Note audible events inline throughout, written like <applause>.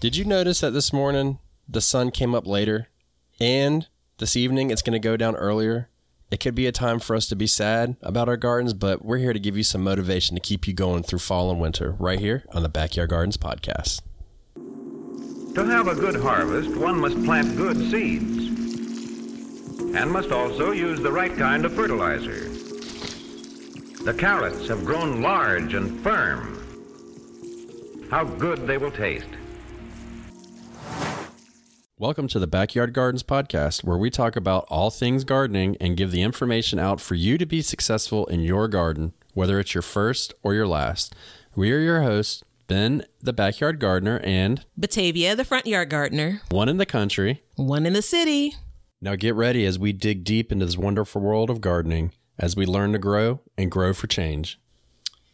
Did you notice that this morning the sun came up later and this evening it's going to go down earlier? It could be a time for us to be sad about our gardens, but we're here to give you some motivation to keep you going through fall and winter right here on the Backyard Gardens podcast. To have a good harvest, one must plant good seeds and must also use the right kind of fertilizer. The carrots have grown large and firm. How good they will taste. Welcome to the Backyard Gardens podcast, where we talk about all things gardening and give the information out for you to be successful in your garden, whether it's your first or your last. We are your hosts, Ben, the backyard gardener, and Batavia, the front yard gardener, one in the country. one in the city. Now get ready as we dig deep into this wonderful world of gardening as we learn to grow and grow for change.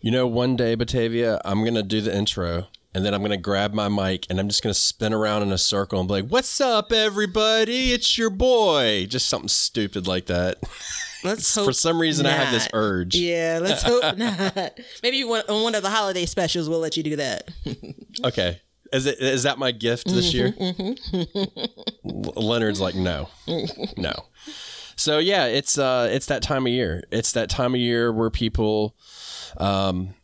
You know, one day, Batavia, I'm going to do the intro and then I'm going to grab my mic and I'm just going to spin around in a circle and be like, What's up, everybody? It's your boy. Just something stupid like that. <laughs> Let's hope For some reason, I have this urge. Yeah, let's <laughs> hope not. Maybe one, on one of the holiday specials, we'll let you do that. <laughs> Okay. Is it is that my gift this year? L- Leonard's like, no, no. So yeah, it's uh, it's that time of year. It's that time of year where people, um,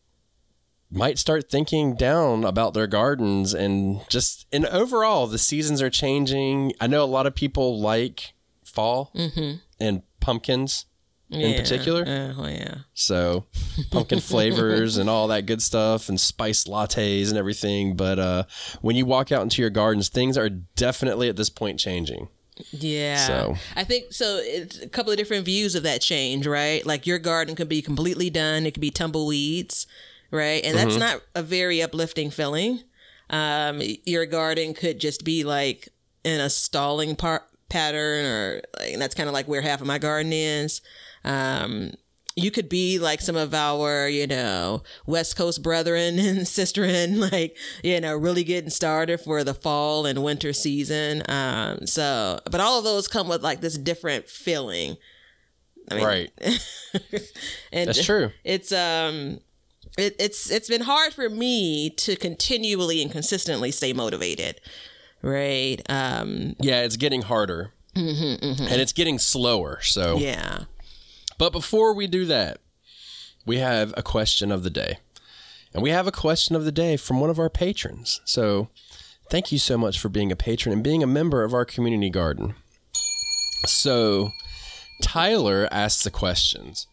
might start thinking down about their gardens and just and overall the seasons are changing. I know a lot of people like fall and pumpkins in Yeah. particular. Uh, well, yeah. So pumpkin <laughs> flavors and all that good stuff and spice lattes and everything. But uh, when you walk out into your gardens, things are definitely at this point changing. Yeah. So- I think so. It's a couple of different views of that change, right? Like your garden could be completely done. It could be tumbleweeds, right? And that's not a very uplifting feeling. Um, your garden could just be like in a stalling part pattern, or like, and that's kind of like where half of my garden is. Um, you could be like some of our, you know, West Coast brethren <laughs> and sisterin, like, you know, really getting started for the fall and winter season. Um, so, but all of those come with like this different feeling. I mean, right. <laughs> and That's true. It's, um, it, it's it's been hard for me to continually and consistently stay motivated, right? Um, Yeah, it's getting harder. And it's getting slower. So, yeah, but before we do that, we have a question of the day. And we have a question of the day from one of our patrons. So, thank you so much for being a patron and being a member of our community garden. So, Tyler asks the questions.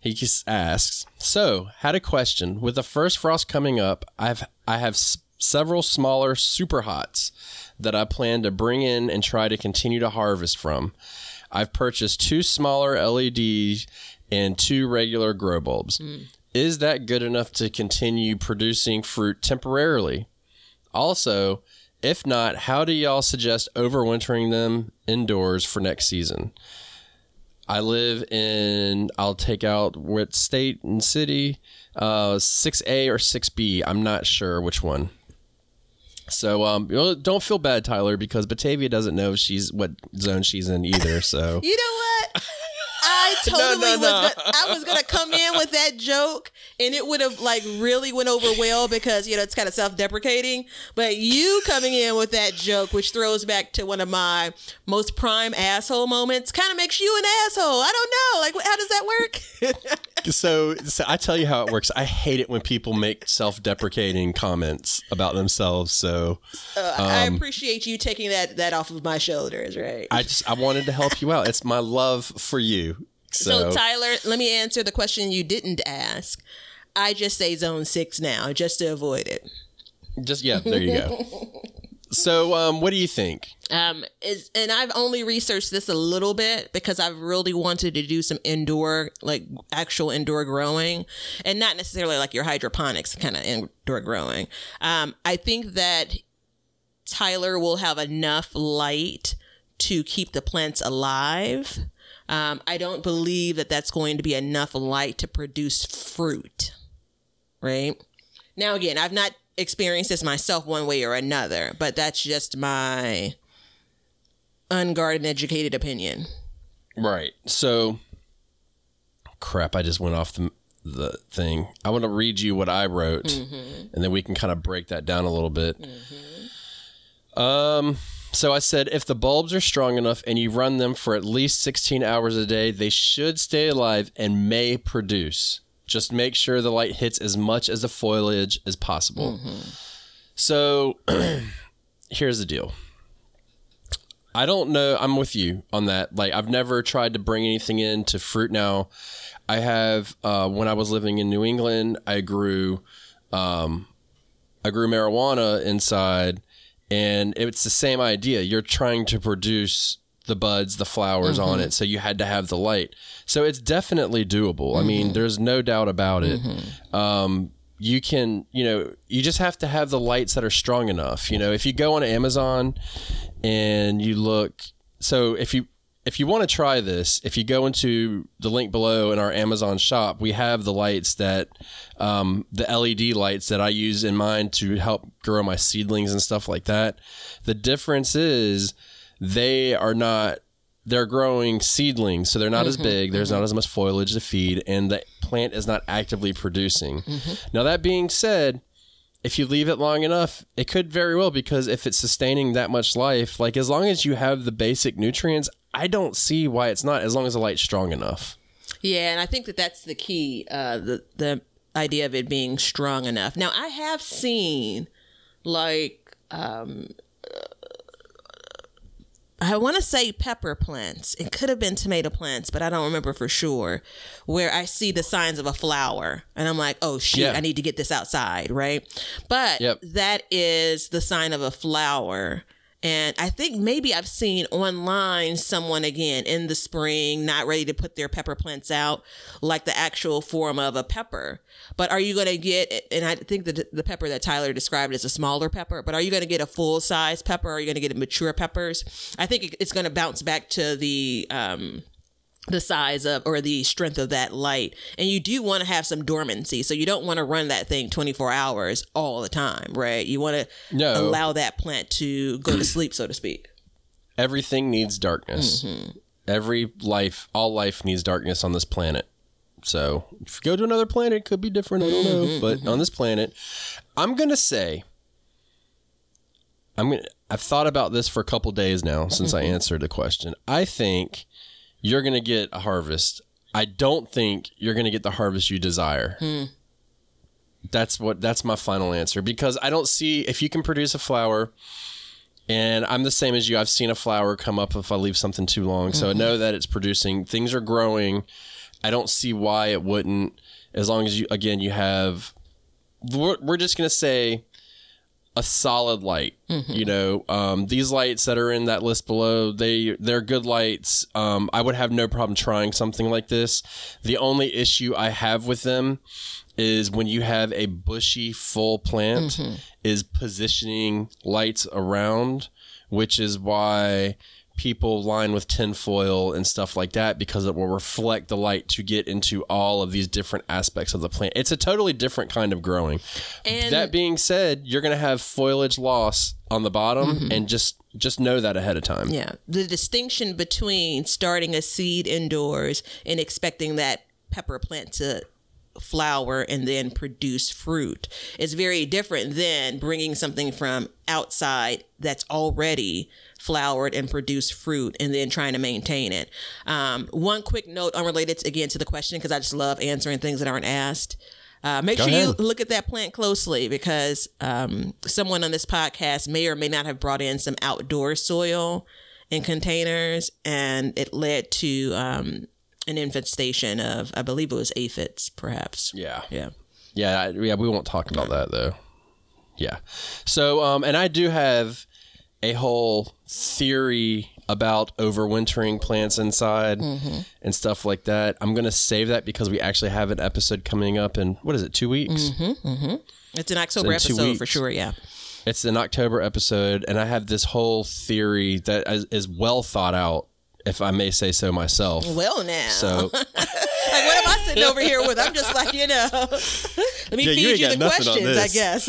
He just asks, "So, had a question. With the first frost coming up, I've I have s- several smaller super hots that I plan to bring in and try to continue to harvest from. I've purchased two smaller LEDs and two regular grow bulbs. Hmm. Is that good enough to continue producing fruit temporarily? Also, if not, how do y'all suggest overwintering them indoors for next season? I live in, I'll take out what state and city, uh, 6A or 6B. I'm not sure which one. So um, don't feel bad, Tyler, because Batavia doesn't know she's what zone she's in either. So <laughs> You know what? I <laughs> totally no, was. no. Gonna, I was gonna come in with that joke, and it would have like really went over well because you know it's kind of self-deprecating. But you coming in with that joke, which throws back to one of my most prime asshole moments, kind of makes you an asshole. I don't know. Like, how does that work? <laughs> so, so I tell you how it works. I hate it when people make self-deprecating comments about themselves. So uh, I um, appreciate you taking that that off of my shoulders, right? I just I wanted to help you out. It's my love for you. So, So, Tyler, let me answer the question you didn't ask. I just say zone six now, just to avoid it. just yeah, there you go. <laughs> So, um, what do you think? Um, is and I've only researched this a little bit because I've really wanted to do some indoor, like actual indoor growing, and not necessarily like your hydroponics kind of indoor growing. Um, I think that Tyler will have enough light to keep the plants alive. Um, I don't believe that that's going to be enough light to produce fruit. Right now, again, I've not experienced this myself one way or another, but that's just my unguarded, educated opinion. Right. So, crap. I just went off the the thing. I want to read you what I wrote, and then we can kind of break that down a little bit. Um, so I said if the bulbs are strong enough and you run them for at least 16 hours a day, they should stay alive and may produce. Just make sure the light hits as much as the foliage as possible. So <clears throat> here's the deal. I don't know. I'm with you on that. Like, I've never tried to bring anything into fruit now. I have, uh, when I was living in New England, I grew, um, I grew marijuana inside, and it's the same idea. You're trying to produce the buds, the flowers on it, so you had to have the light. So it's definitely doable. I mean, there's no doubt about it. Um, you can, you know, you just have to have the lights that are strong enough. You know, if you go on Amazon and you look, so if you if you want to try this, if you go into the link below in our Amazon shop, we have the lights that, um, the LED lights that I use in mine to help grow my seedlings and stuff like that. The difference is they are not, they're growing seedlings, so they're not as big, there's not as much foliage to feed, and the plant is not actively producing. Now, that being said, if you leave it long enough, it could very well because if it's sustaining that much life, like as long as you have the basic nutrients, I don't see why it's not as long as the light's strong enough. Yeah, and I think that that's the key. Uh, the the idea of it being strong enough. Now, I have seen like um, I want to say pepper plants. It could have been tomato plants, but I don't remember for sure. Where I see the signs of a flower, and I'm like, "Oh shit, Yeah. I need to get this outside," right? But Yep. that is the sign of a flower. And I think maybe I've seen online someone again in the spring, not ready to put their pepper plants out, like the actual form of a pepper. But are you going to get, and I think that the pepper that Tyler described is a smaller pepper, but are you going to get a full size pepper? Or are you going to get mature peppers? I think it's going to bounce back to the, um, the size of or the strength of that light. And you do want to have some dormancy. So you don't want to run that thing 24 hours all the time, right? You want to No. allow that plant to go to sleep, so to speak. Everything needs darkness. Mm-hmm. Every life, all life needs darkness on this planet. So if you go to another planet, it could be different. I don't know. Mm-hmm, but mm-hmm. on this planet, I'm going to say, I'm going to, I've thought about this for a couple days now since I answered the question. I think you're going to get a harvest. I don't think you're going to get the harvest you desire. Hmm. That's what that's my final answer because I don't see if you can produce a flower and I'm the same as you. I've seen a flower come up if I leave something too long. So I mm-hmm. know that it's producing. Things are growing. I don't see why it wouldn't as long as you again you have we're, we're just going to say a solid light. You know, um, these lights that are in that list below, they they're good lights. Um, I would have no problem trying something like this. The only issue I have with them is when you have a bushy full plant is positioning lights around, which is why people line with tinfoil and stuff like that because it will reflect the light to get into all of these different aspects of the plant. It's a totally different kind of growing. And That being said, you're going to have foliage loss on the bottom, mm-hmm. and just just know that ahead of time. yeah, the distinction between starting a seed indoors and expecting that pepper plant to flower and then produce fruit is very different than bringing something from outside that's already flowered and produced fruit and then trying to maintain it. Um, one quick note unrelated to, again to the question because I just love answering things that aren't asked. Uh, make Go sure you look at that plant closely because um, someone on this podcast may or may not have brought in some outdoor soil in containers, and it led to um, an infestation of, I believe it was aphids, perhaps. Yeah. Yeah. Yeah, I- yeah, we won't talk about that though. Yeah. So, um, and I do have a whole theory about overwintering plants inside mm-hmm. and stuff like that. I'm gonna save that because we actually have an episode coming up in what is it, two weeks? Mm-hmm, mm-hmm. It's an October two episode for sure. Yeah. It's an October episode, and I have this whole theory that is, is well thought out, if I may say so myself. Well, now. So, <laughs> like, what am I sitting over here with? I'm just like, you know, <laughs> let me Yeah, feed ain't you, the questions, I guess.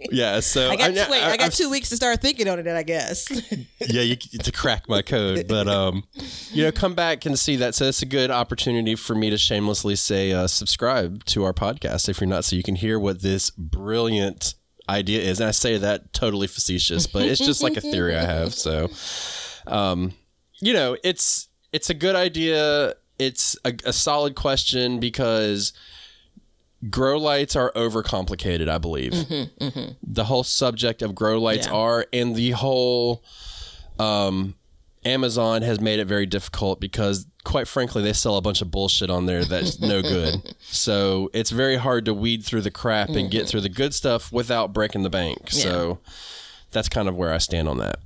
<laughs> yeah. So I got I, wait, I, got I've- two weeks to start thinking on it. I guess. yeah, you to crack my code, but um, you know, come back and see that. So it's a good opportunity for me to shamelessly say, uh, subscribe to our podcast if you're not, so you can hear what this brilliant idea is. And I say that totally facetious, but it's just like a theory I have. So, um, you know, it's it's a good idea. It's a, a solid question because grow lights are overcomplicated. I believe the whole subject of grow lights Mm-hmm, Yeah. are, and the whole um, Amazon has made it very difficult because, quite frankly, they sell a bunch of bullshit on there that's no good. <laughs> So it's very hard to weed through the crap and get through the good stuff without breaking the bank. So that's kind of where I stand on that.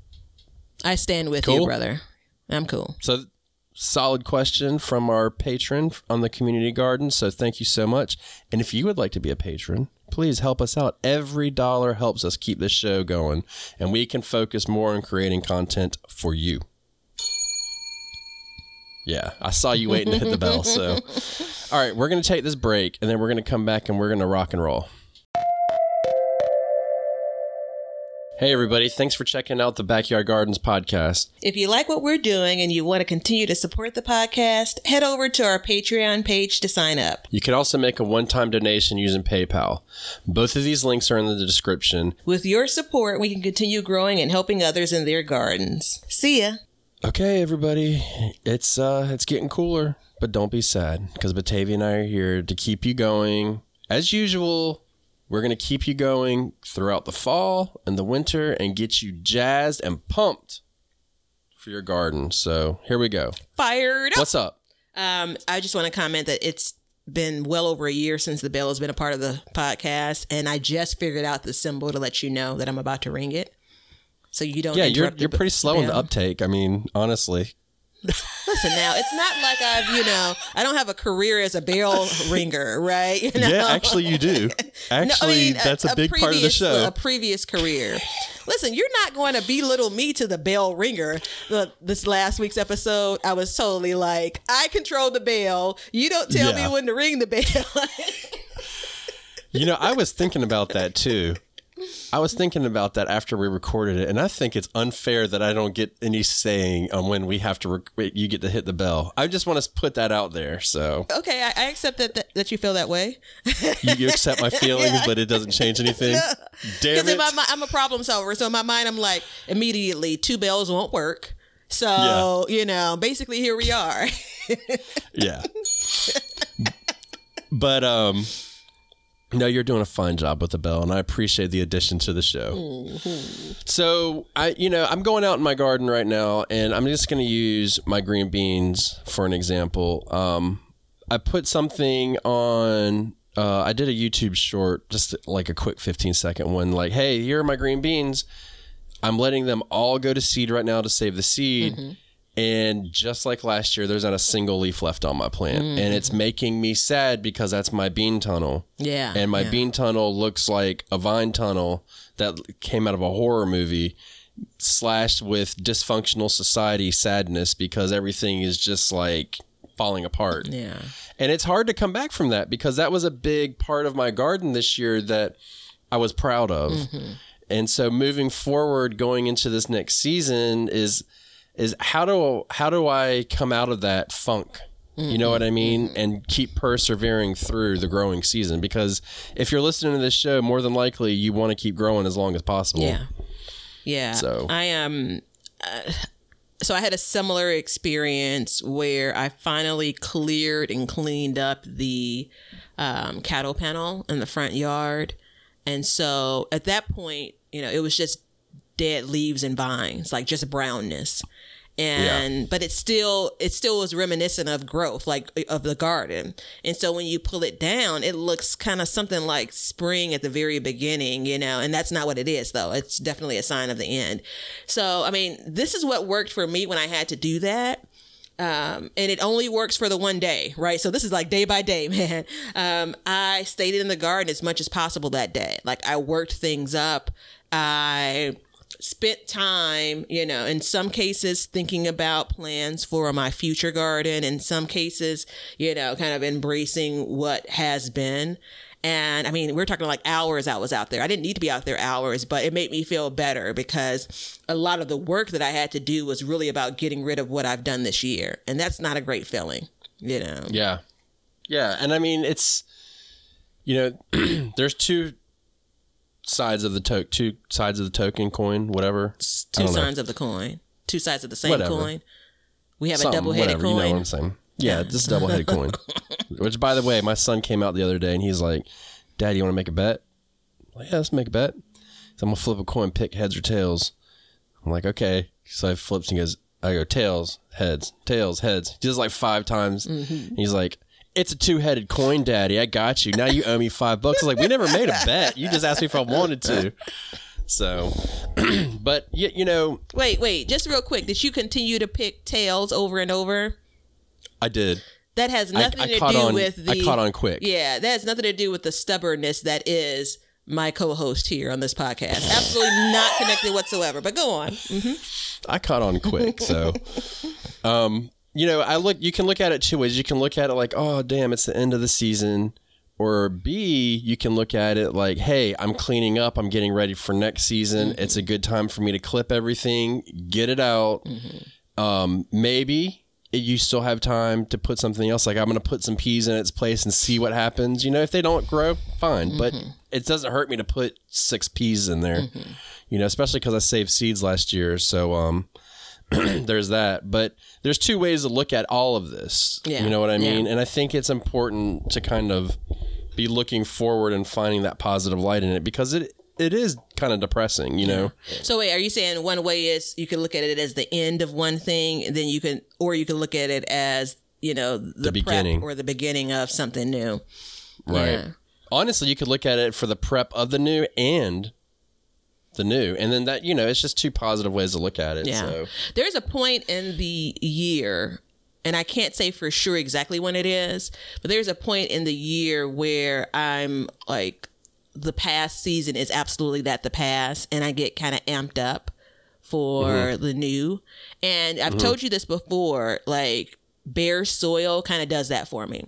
I stand with Cool. you, brother. I'm cool. So, solid question from our patron on the community garden. So, thank you so much. And if you would like to be a patron, please help us out. Every dollar helps us keep this show going, and we can focus more on creating content for you. Yeah, I saw you waiting to hit the bell. So, <laughs> all right, we're going to take this break, and then we're going to come back and we're going to rock and roll. Hey, everybody. Thanks for checking out the Backyard Gardens podcast. If you like what we're doing and you want to continue to support the podcast, head over to our Patreon page to sign up. You can also make a one time donation using PayPal. Both of these links are in the description. With your support, we can continue growing and helping others in their gardens. See ya. Okay, everybody, it's uh it's getting cooler, but don't be sad because Batavia and I are here to keep you going. As usual, we're going to keep you going throughout the fall and the winter and get you jazzed and pumped for your garden. So, here we go. Fired up. What's up? Um, I just want to comment that it's been well over a year since the bell has been a part of the podcast, and I just figured out the symbol to let you know that I'm about to ring it. So you don't. Yeah, you're you're the pretty slow in the uptake. I mean, honestly. Listen now, it's not like I've, you know, I don't have a career as a bell ringer, right? <laughs> You know? Yeah, actually you do. <laughs> No, Actually, I mean, that's a, big part of the previous- show. A previous career. Listen, you're not going to belittle me to the bell ringer. The, this last week's episode, I was totally like, I control the bell. You don't tell Yeah. me when to ring the bell. <laughs> You know, I was thinking about that too. I was thinking about that after we recorded it, and I think it's unfair that I don't get any saying on when we have to. Rec- you get to hit the bell. I just want to put that out there. So okay, I, I accept that, that that you feel that way. you, you accept my feelings, <laughs> but it doesn't change anything. <laughs> Damn it! in my I'm a problem solver. So in my mind, I'm like, immediately, two bells won't work. So, Yeah. you know, basically here we are. <laughs> yeah. but um, no, you're doing a fine job with the bell, and I appreciate the addition to the show. So I, you know, I'm going out in my garden right now, and I'm just going to use my green beans for an example. Um, I put something on. Uh, I did a YouTube short, just like a quick 15 second one, like, "Hey, here are my green beans. I'm letting them all go to seed right now to save the seed." And just like last year, there's not a single leaf left on my plant, mm. and it's making me sad because that's my bean tunnel yeah. and my yeah. bean tunnel looks like a vine tunnel that came out of a horror movie slashed with dysfunctional society sadness because everything is just like falling apart Yeah. and it's hard to come back from that because that was a big part of my garden this year that i was proud of mm-hmm. and so moving forward going into this next season is is how do how do i come out of that funk you know what I mean? And keep persevering through the growing season because if you're listening to this show, more than likely you want to keep growing as long as possible. Yeah. Yeah. So- I am. Uh, so I had a similar experience where I finally cleared and cleaned up the um, cattle panel in the front yard, and so at that point, you know, it was just dead leaves and vines, like just brownness. And but it still it still was reminiscent of growth, like of the garden. And so when you pull it down, it looks kind of something like spring at the very beginning, you know. And that's not what it is, though. It's definitely a sign of the end. So I mean, this is what worked for me when I had to do that um, and it only works for the one day, right? So this is like day by day, <laughs> man. Um, I stayed in the garden as much as possible that day. Like I worked things up. I spent time, you know, in some cases thinking about plans for my future garden, in some cases, you know, kind of embracing what has been. And I mean, we're talking like hours I was out there. I didn't need to be out there hours, but it made me feel better because a lot of the work that I had to do was really about getting rid of what I've done this year. And that's not a great feeling, you know? Yeah. Yeah. And I mean, it's, you know, <clears throat> there's two, sides of the to- two sides of the token coin, whatever. Two sides of the coin. Two sides of the same Whatever. coin. We have Something, a double headed whatever, You know what coin. I'm saying? Yeah, just double headed coin. <laughs> Which, by the way, my son came out the other day and he's like, "Dad, you want to make a bet?" I'm like, yeah, let's make a bet. So I'm gonna flip a coin, pick heads or tails. I'm like, okay. So I flips and he goes, I go tails, heads, tails, heads. He does like five times. And he's like, it's a two headed coin, Daddy. I got you. Now you owe me five bucks. I was like, we never made a bet. You just asked me if I wanted to. So, <clears throat> but you, you know, Wait, wait, just real quick. Did you continue to pick tails over and over? I did. That has nothing I to do on. with the I caught on quick. Yeah, that has nothing to do with the stubbornness that is my co-host here on this podcast. Absolutely not connected whatsoever. But go on. I caught on quick. So, <laughs> um, you know, I look. You can look at it two ways. You can look at it like, oh, damn, it's the end of the season, or B, you can look at it like, hey, I'm cleaning up. I'm getting ready for next season. It's a good time for me to clip everything, get it out. Um, maybe you still have time to put something else. Like I'm going to put some peas in its place and see what happens. You know, if they don't grow, fine. But it doesn't hurt me to put six peas in there. You know, especially because I saved seeds last year. So um, <clears throat> there's that. But there's two ways to look at all of this. Yeah. You know what I Yeah. mean? And I think it's important to kind of be looking forward and finding that positive light in it because it it is kind of depressing. You know. So wait, are you saying one way is you can look at it as the end of one thing, and then you can, or you can look at it as you know the, prep beginning. or the beginning of something new. Right. Yeah. Honestly, you could look at it for the prep of the new and the new, and then that you know it's just two positive ways to look at it. Yeah. So There's a point in the year, and I can't say for sure exactly when it is, but there's a point in the year where I'm like, the past season is absolutely that the past, and I get kind of amped up for mm-hmm. the new. And I've mm-hmm. told you this before, like, bare soil kind of does that for me,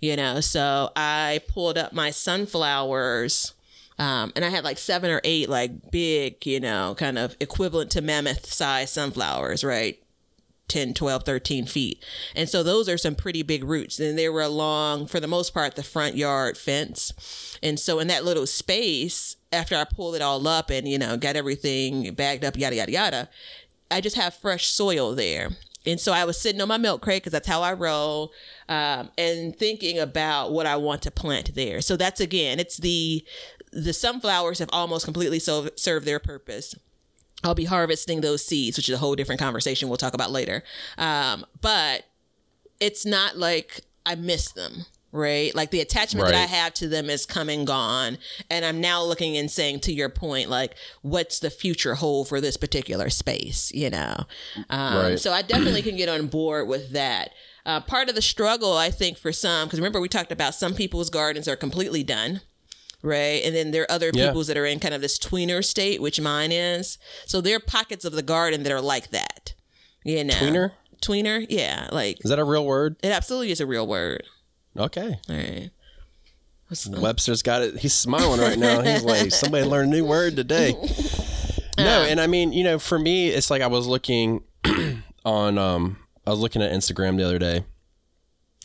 you know. So I pulled up my sunflowers. Um, and I had like seven or eight, like big, you know, kind of equivalent to mammoth size sunflowers, right? 10, 12, 13 feet. And so those are some pretty big roots. And they were along, for the most part, the front yard fence. And so in that little space, after I pulled it all up and, you know, got everything bagged up, yada, yada, yada, I just have fresh soil there. And so I was sitting on my milk crate because that's how I roll, um, and thinking about what I want to plant there. So that's again, it's the the sunflowers have almost completely so, served their purpose. I'll be harvesting those seeds, which is a whole different conversation we'll talk about later. Um, but it's not like I miss them, right? Like the attachment that I have to them is come and gone. And I'm now looking and saying, to your point, like, what's the future hold for this particular space, you know? Um, Right. So I definitely can get on board with that. Uh, part of the struggle, I think, for some, because remember we talked about some people's gardens are completely done right? And then there are other Yeah. people's that are in kind of this tweener state, which mine is. So there are pockets of the garden that are like that. You know, Tweener? tweener, yeah, like is that a real word? it absolutely is a real word. Okay. All right. Webster's got it. He's smiling right now. He's like, <laughs> somebody learned a new word today. <laughs> No, and I mean, you know, for me, it's like I was looking <clears throat> on, um, I was looking at Instagram the other day.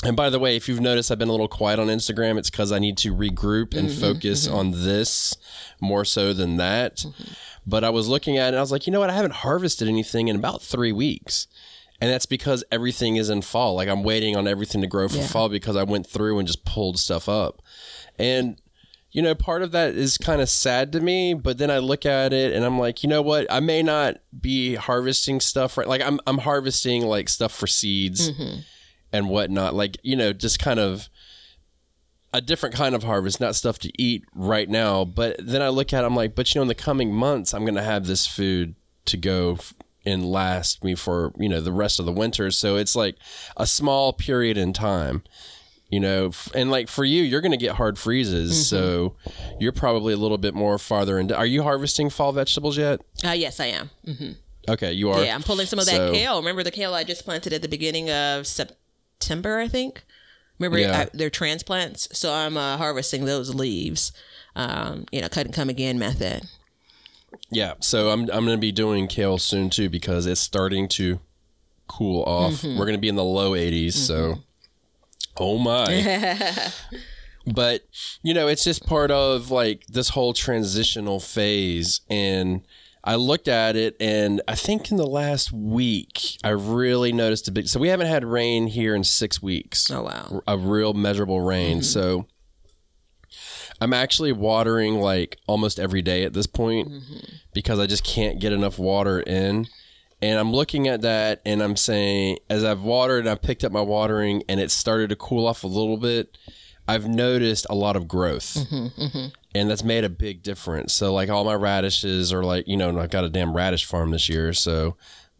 And by the way, if you've noticed, I've been a little quiet on Instagram. It's because I need to regroup and mm-hmm. focus mm-hmm. on this more so than that. Mm-hmm. But I was looking at it and I was like, you know what? I haven't harvested anything in about three weeks. And that's because everything is in fall. Like I'm waiting on everything to grow for Yeah. fall because I went through and just pulled stuff up. And you know, part of that is kind of sad to me, but then I look at it and I'm like, you know what? I may not be harvesting stuff right. Like I'm I'm harvesting like stuff for seeds and whatnot. Like, you know, just kind of a different kind of harvest, not stuff to eat right now. But then I look at it, I'm like, but you know, in the coming months, I'm gonna have this food to go f- and last me for, you know, the rest of the winter. So it's like a small period in time you know f- and like for you you're going to get hard freezes so you're probably a little bit more farther into are you harvesting fall vegetables yet Uh, yes, I am. okay you are Yeah, I'm pulling some of that So- kale. Remember the kale I just planted at the beginning of September, I think. Remember Yeah. I, they're transplants, so I'm uh, harvesting those leaves. Um, you know, cut and come again method. yeah so i'm, I'm going to be doing kale soon too because it's starting to cool off we're going to be in the low 80s so oh my <laughs> but you know it's just part of like this whole transitional phase and i looked at it and i think in the last week i really noticed a big so we haven't had rain here in six weeks. Oh, wow. a real measurable rain. Mm-hmm. So i'm actually watering like almost every day at this point mm-hmm. because i just can't get enough water in. And I'm looking at that and I'm saying, as I've watered and I've picked up my watering and it started to cool off a little bit, I've noticed a lot of growth. Mm-hmm, And that's made a big difference. So, like, all my radishes are like, you know, I've got a damn radish farm this year. So,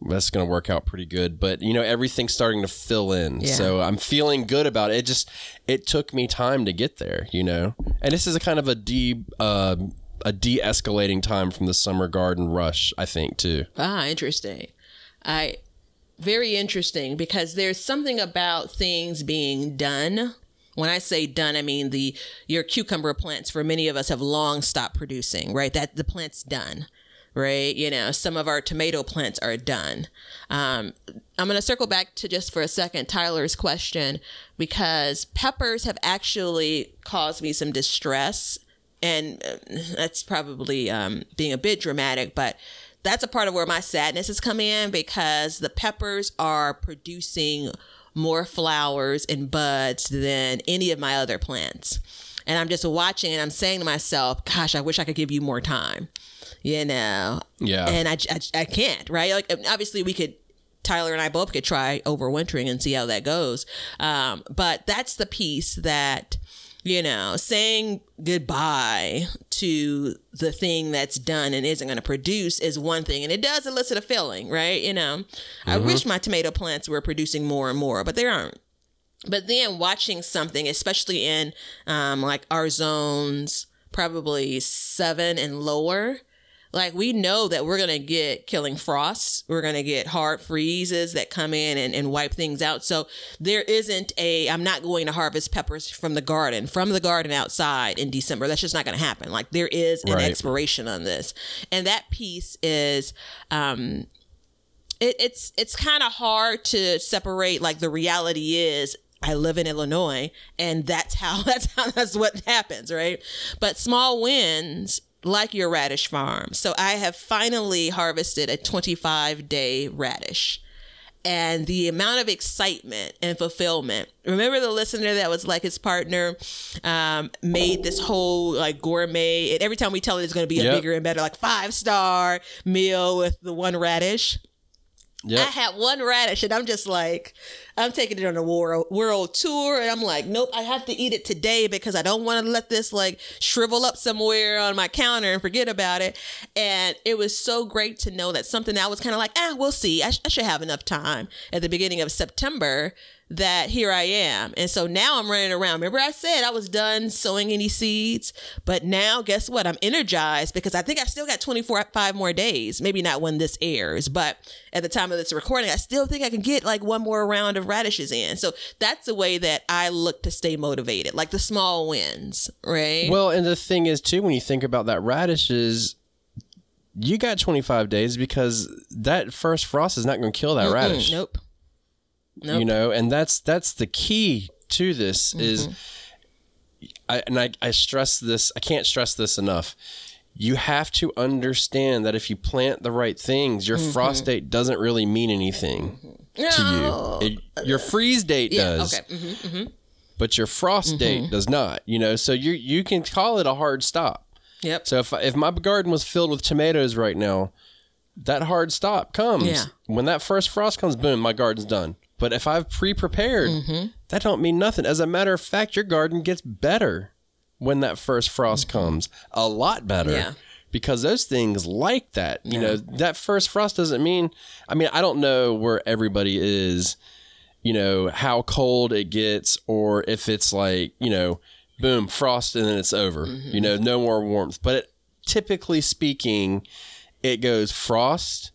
that's going to work out pretty good. But, you know, everything's starting to fill in. Yeah. So, I'm feeling good about it. It just, it took me time to get there, you know? And this is a kind of a de, uh, a de-escalating time from the summer garden rush, I think, too. Ah, interesting. I very interesting because there's something about things being done. When I say done, I mean the your cucumber plants for many of us have long stopped producing, right? That the plant's done. Right, you know, some of our tomato plants are done. Um, I'm going to circle back to just for a second Tyler's question because peppers have actually caused me some distress and uh, that's probably um, being a bit dramatic, but that's a part of where my sadness has come in because the peppers are producing more flowers and buds than any of my other plants. And I'm just watching and I'm saying to myself, gosh, I wish I could give you more time, you know? Yeah. And I, I, I can't, right? Like, obviously, we could Tyler and I both could try overwintering and see how that goes. Um, but that's the piece that, you know, saying goodbye to the thing that's done and isn't going to produce is one thing. And it does elicit a feeling, right? You know, I wish my tomato plants were producing more and more, but they aren't. But then watching something, especially in um, like our zones, probably seven and lower, like we know that we're gonna get killing frosts. We're gonna get hard freezes that come in and, and wipe things out. So there isn't a i'm not going to harvest peppers from the garden from the garden outside in december. That's just not gonna happen. Like there is an Right. expiration on this. And that piece is um it, it's it's kind of hard to separate like the reality is I live in Illinois and that's how <laughs> that's how that's what happens, right? But small wins like your radish farm. So I have finally harvested a 25 day radish. And the amount of excitement and fulfillment. Remember the listener that was like his partner um, made this whole like gourmet. And every time we tell it, it's going to be a Yep. bigger and better, like five star meal with the one radish. Yep. I had one radish and I'm just like, I'm taking it on a world, world tour. And I'm like, nope, I have to eat it today because I don't want to let this like shrivel up somewhere on my counter and forget about it. And it was so great to know that something that was kind of like, ah, we'll see. I, sh- I should have enough time at the beginning of September that here I am. And so now I'm running around. Remember, I said I was done sowing any seeds, but now guess what? I'm energized because I think I still got 24, five more days. Maybe not when this airs, but at the time of this recording, I still think I can get like one more round of radishes in. So that's the way that I look to stay motivated, like the small wins, right? Well, and the thing is too, when you think about that radishes, you got 25 days because that first frost is not going to kill that radish. nope. Nope. You know, and that's that's the key to this is mm-hmm. I and I, I stress this, I can't stress this enough. You have to understand that if you plant the right things, your mm-hmm. frost date doesn't really mean anything No. to you. It, your freeze date Yeah, does. okay. hmm but your frost date does not. You know, so you you can call it a hard stop. Yep. So if if my garden was filled with tomatoes right now, that hard stop comes Yeah. when that first frost comes. Boom, my garden's done. But if I've pre-prepared, Mm-hmm. that don't mean nothing. As a matter of fact, your garden gets better when that first frost comes. A lot better. Mm-hmm. Yeah. Because those things like that, you know, that first frost doesn't mean. I mean, I don't know where everybody is you know, how cold it gets or if it's like, you know, boom, frost and then it's over. You know, no more warmth. But it, typically speaking, it goes frost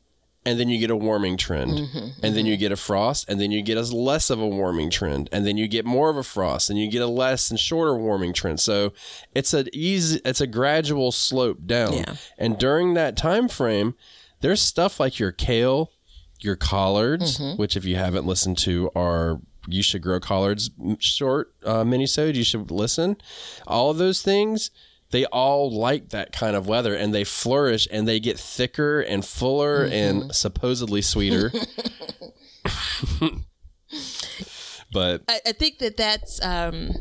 and then you get a warming trend. Mm-hmm, and then mm-hmm. you get a frost and then you get a less of a warming trend. And then you get more of a frost and you get a less and shorter warming trend. So it's an easy it's a gradual slope down. Yeah. And during that time frame, there's stuff like your kale, your collards, mm-hmm. which if you haven't listened to our you should grow collards short uh, minisode. You should listen. All of those things, they all like that kind of weather, and they flourish and they get thicker and fuller and supposedly sweeter. <laughs> but I, I think that that's um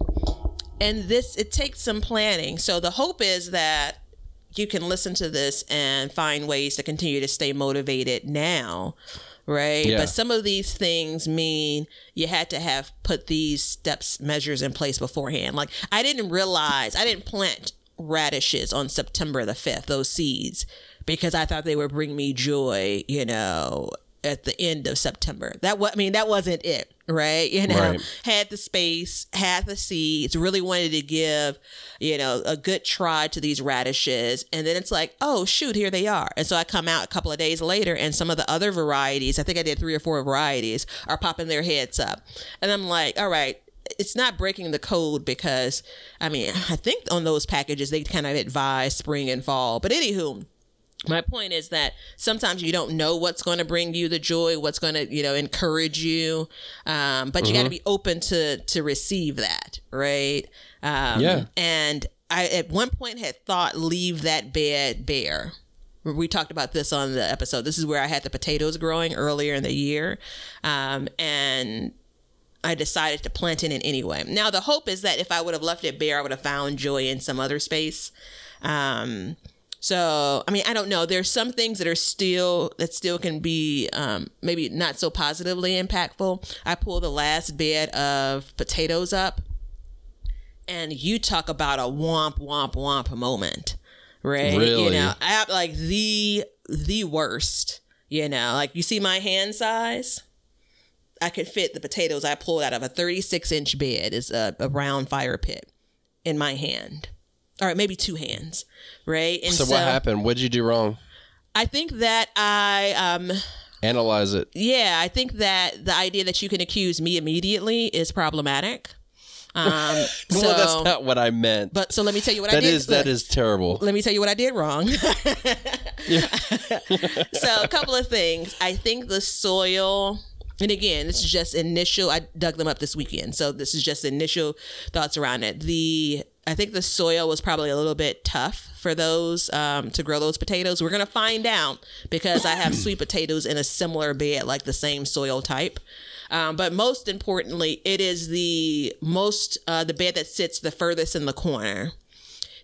and this it takes some planning so the hope is that you can listen to this and find ways to continue to stay motivated now right Yeah. but some of these things mean you had to have put these steps measures in place beforehand like i didn't realize i didn't plant radishes on september the 5th those seeds because i thought they would bring me joy you know at the end of september that was i mean that wasn't it right you know Right. had the space, had the seeds, really wanted to give, you know, a good try to these radishes. And then it's like, oh, shoot, here they are. And so I come out a couple of days later, and some of the other varieties, I think I did three or four varieties, are popping their heads up. And I'm like, all right. It's not breaking the code because, I mean, I think on those packages they kind of advise spring and fall. But anywho, my point is that sometimes you don't know what's going to bring you the joy what's going to you know encourage you. Um, but you got to be open to to receive that right? Um, Yeah. and i at one point had thought leave that bed bare. We talked about this on the episode. This is where i had the potatoes growing earlier in the year. Um, and I decided to plant in it in anyway. Now the hope is that if I would have left it bare, I would have found joy in some other space. Um, so I mean, I don't know. There's some things that are still that still can be um, maybe not so positively impactful. I pulled the last bed of potatoes up, and you talk about a womp womp womp moment, right? You know, I like the the worst. You know, like you see my hand size. I could fit the potatoes I pulled out of a 36 inch bed is a, a round fire pit in my hand. All right, maybe two hands, right? And so, what happened? What did you do wrong? I think that I, um, Analyze it. yeah, I think that the idea that you can accuse me immediately is problematic. Um, so, <laughs> well, that's not what I meant. but so let me tell you what that I did. is that Look, is terrible. let me tell you what I did wrong. <laughs> <laughs> so a couple of things. I think the soil, and again, this is just initial. I dug them up this weekend, so this is just initial thoughts around it. The I think the soil was probably a little bit tough for those um, to grow those potatoes. We're gonna find out because I have sweet potatoes in a similar bed, like the same soil type. Um, but most importantly, it is the most uh, the bed that sits the furthest in the corner.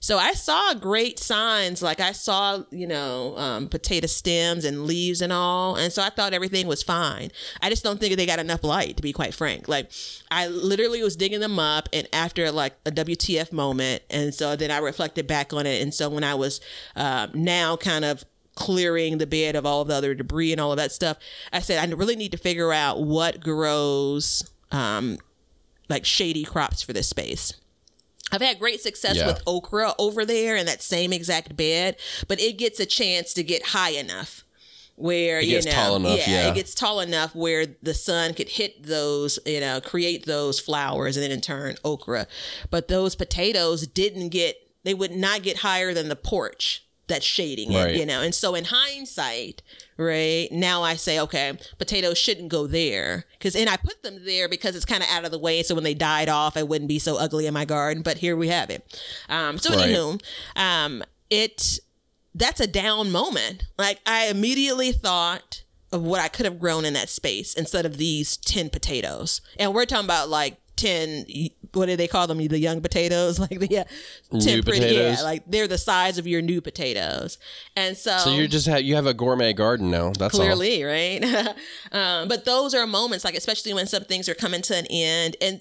So I saw great signs, like I saw, you know, um, potato stems and leaves and all, and so I thought everything was fine. I just don't think they got enough light, to be quite frank. Like I literally was digging them up, and after like a WTF moment, and so then I reflected back on it, and so when I was uh, now kind of clearing the bed of all of the other debris and all of that stuff, I said I really need to figure out what grows um, like shady crops for this space. I've had great success Yeah. with okra over there in that same exact bed, but it gets a chance to get high enough where It you gets know, tall enough, yeah. it gets tall enough where the sun could hit those, you know, create those flowers and then in turn okra. But those potatoes didn't get, they would not get higher than the porch that's shading it, you know. And so in hindsight, right now I say, okay, potatoes shouldn't go there because, and I put them there because it's kind of out of the way. So when they died off, it wouldn't be so ugly in my garden. But here we have it. Um, so Right. anywho, um, it that's a down moment. Like I immediately thought of what I could have grown in that space instead of these 10 potatoes. And we're talking about like 10 what do they call them the young potatoes <laughs> like the yeah, 10 New pretty potatoes? yeah like they're the size of your new potatoes and so So you just have you have a gourmet garden now. That's all. clearly right <laughs> um, but those are moments like especially when some things are coming to an end and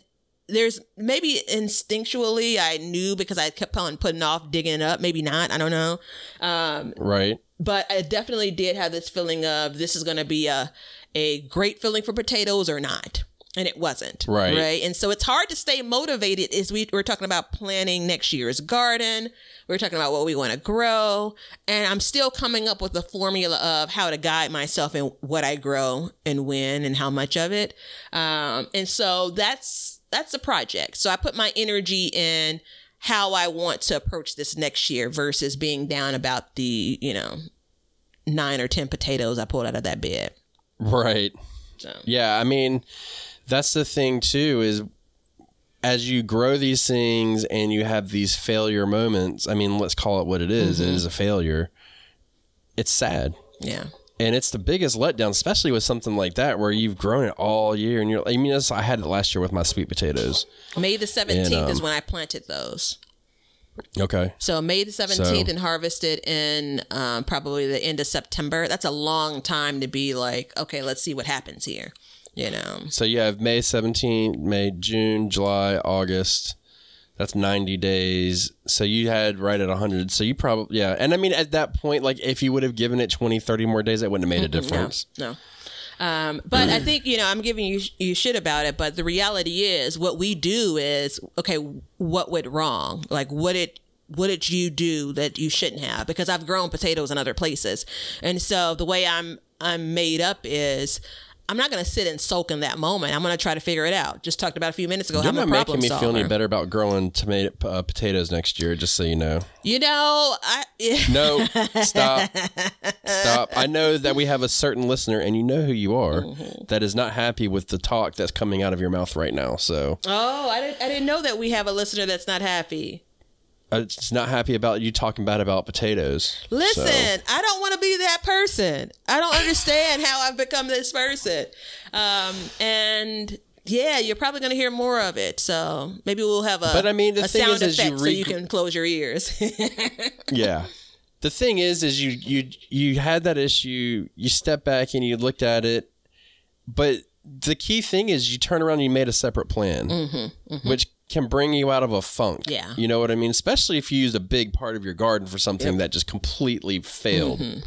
there's maybe instinctually i knew because i kept on putting off digging it up maybe not i don't know um, Right. but i definitely did have this feeling of this is going to be a, a great feeling for potatoes or not and it wasn't Right. right? And so it's hard to stay motivated as we we're talking about planning next year's garden. We're talking about what we want to grow. And i'm still coming up with the formula of how to guide myself in what i grow and when and how much of it. Um, and so that's that's the project. So i put my energy in how i want to approach this next year versus being down about the you know nine or ten potatoes i pulled out of that bed. Right. so. Yeah, I mean, that's the thing too is as you grow these things and you have these failure moments i mean let's call it what it is, Mm-hmm. it is a failure it's sad Yeah. and it's the biggest letdown especially with something like that where you've grown it all year and you're i mean i had it last year with my sweet potatoes May the 17th is um, when I planted those. okay So May the 17th So- and harvested in um, probably the end of September. That's a long time to be like, okay, let's see what happens here. You know, so you have may 17th may june july august that's 90 days so you had right at 100 so you probably yeah and i mean at that point like if you would have given it 20 30 more days that wouldn't have made a difference no. Um, but I think you know I'm giving you you shit about it. But the reality is, what we do is okay. What went wrong? Like what it what did you do that you shouldn't have? Because I've grown potatoes in other places, and so the way I'm I'm made up is. I'm not going to sit and soak in that moment. I'm going to try to figure it out. Just talked about a few minutes ago. You're I'm not making me feel any better about growing tomato uh, potatoes next year. Just so you know. You know, I No, stop, <laughs> stop. I know that we have a certain listener, and you know who you are, Mm-hmm. that is not happy with the talk that's coming out of your mouth right now. So oh, I didn't I didn't know that we have a listener that's not happy. Uh, it's not happy about you talking bad about potatoes. Listen, So, I don't want to be that person. I don't understand how I've become this person. Um, and yeah, you're probably going to hear more of it. So maybe we'll have a But I mean, the thing sound is, is you effect so you can close your ears. <laughs> yeah. The thing is, is you you you had that issue. You step back and you looked at it, but the key thing is you turn around and you made a separate plan, which can bring you out of a funk. Yeah. you know what I mean. Especially if you used a big part of your garden for something that just completely failed. Mm-hmm.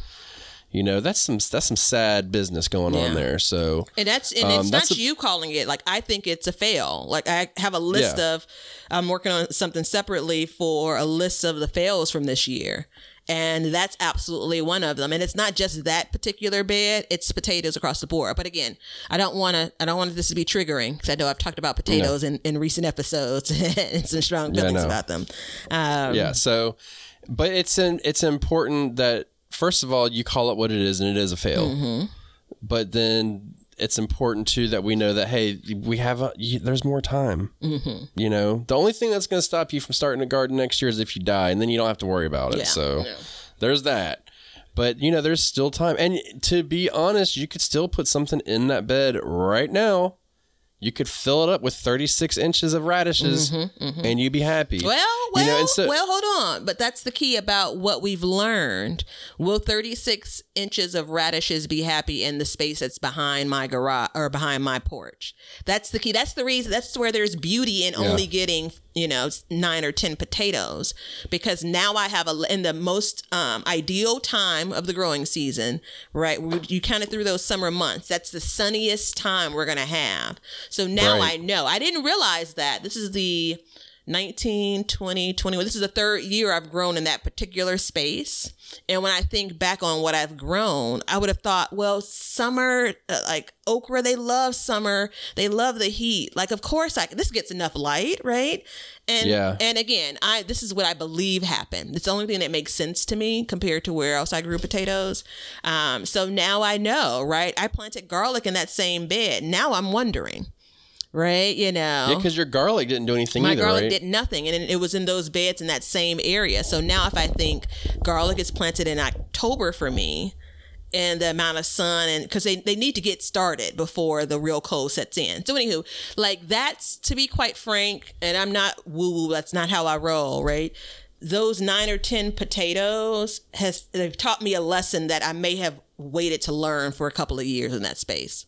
You know, that's some that's some sad business going Yeah. on there. So And that's and Um, it's not a- you calling it. Like I think it's a fail. Like I have a list Yeah. of I'm working on something separately for a list of the fails from this year. And that's absolutely one of them. And it's not just that particular bed, it's potatoes across the board. But again, I don't want to I don't want this to be triggering because I know I've talked about potatoes in, in recent episodes <laughs> and some strong Yeah, I feelings about them. Um, yeah so but it's in, it's important that first of all you call it what it is and it is a fail Mm-hmm. but then it's important too that we know that hey we have a, you, there's more time. Mm-hmm. you know the only thing that's going to stop you from starting a garden next year is if you die and then you don't have to worry about it. Yeah, so yeah. there's that. But you know there's still time. And to be honest you could still put something in that bed right now you could fill it up with 36 inches of radishes and you'd be happy Mm-hmm, Well, well, you know, so- well, hold on. But that's the key about what we've learned. Will 36 inches of radishes be happy in the space that's behind my garage or behind my porch? That's the key. That's the reason. That's where there's beauty in only getting, you know, nine or 10 potatoes because now I have a, in the most um, ideal time of the growing season, right? You kind of through those summer months. That's the sunniest time we're going to have. So now Right. I know. I didn't realize that. This is the 19, 20, 21. This is the third year I've grown in that particular space. And when I think back on what I've grown, I would have thought, well, summer, uh, like okra, they love summer. They love the heat. Like, of course, I this gets enough light, right? And Yeah. and again, I this is what I believe happened. It's the only thing that makes sense to me compared to where else I grew potatoes. Um, so now I know, right? I planted garlic in that same bed. Now I'm wondering, right? You know, yeah because your garlic didn't do anything my either garlic right did nothing, and it was in those beds in that same area. So now, if I think garlic is planted in October for me, and the amount of sun, and because they, they need to get started before the real cold sets in. So, anywho, like that's to be quite frank, and I'm not woo woo. That's not how I roll, right? Those nine or ten potatoes has they've taught me a lesson that I may have waited to learn for a couple of years in that space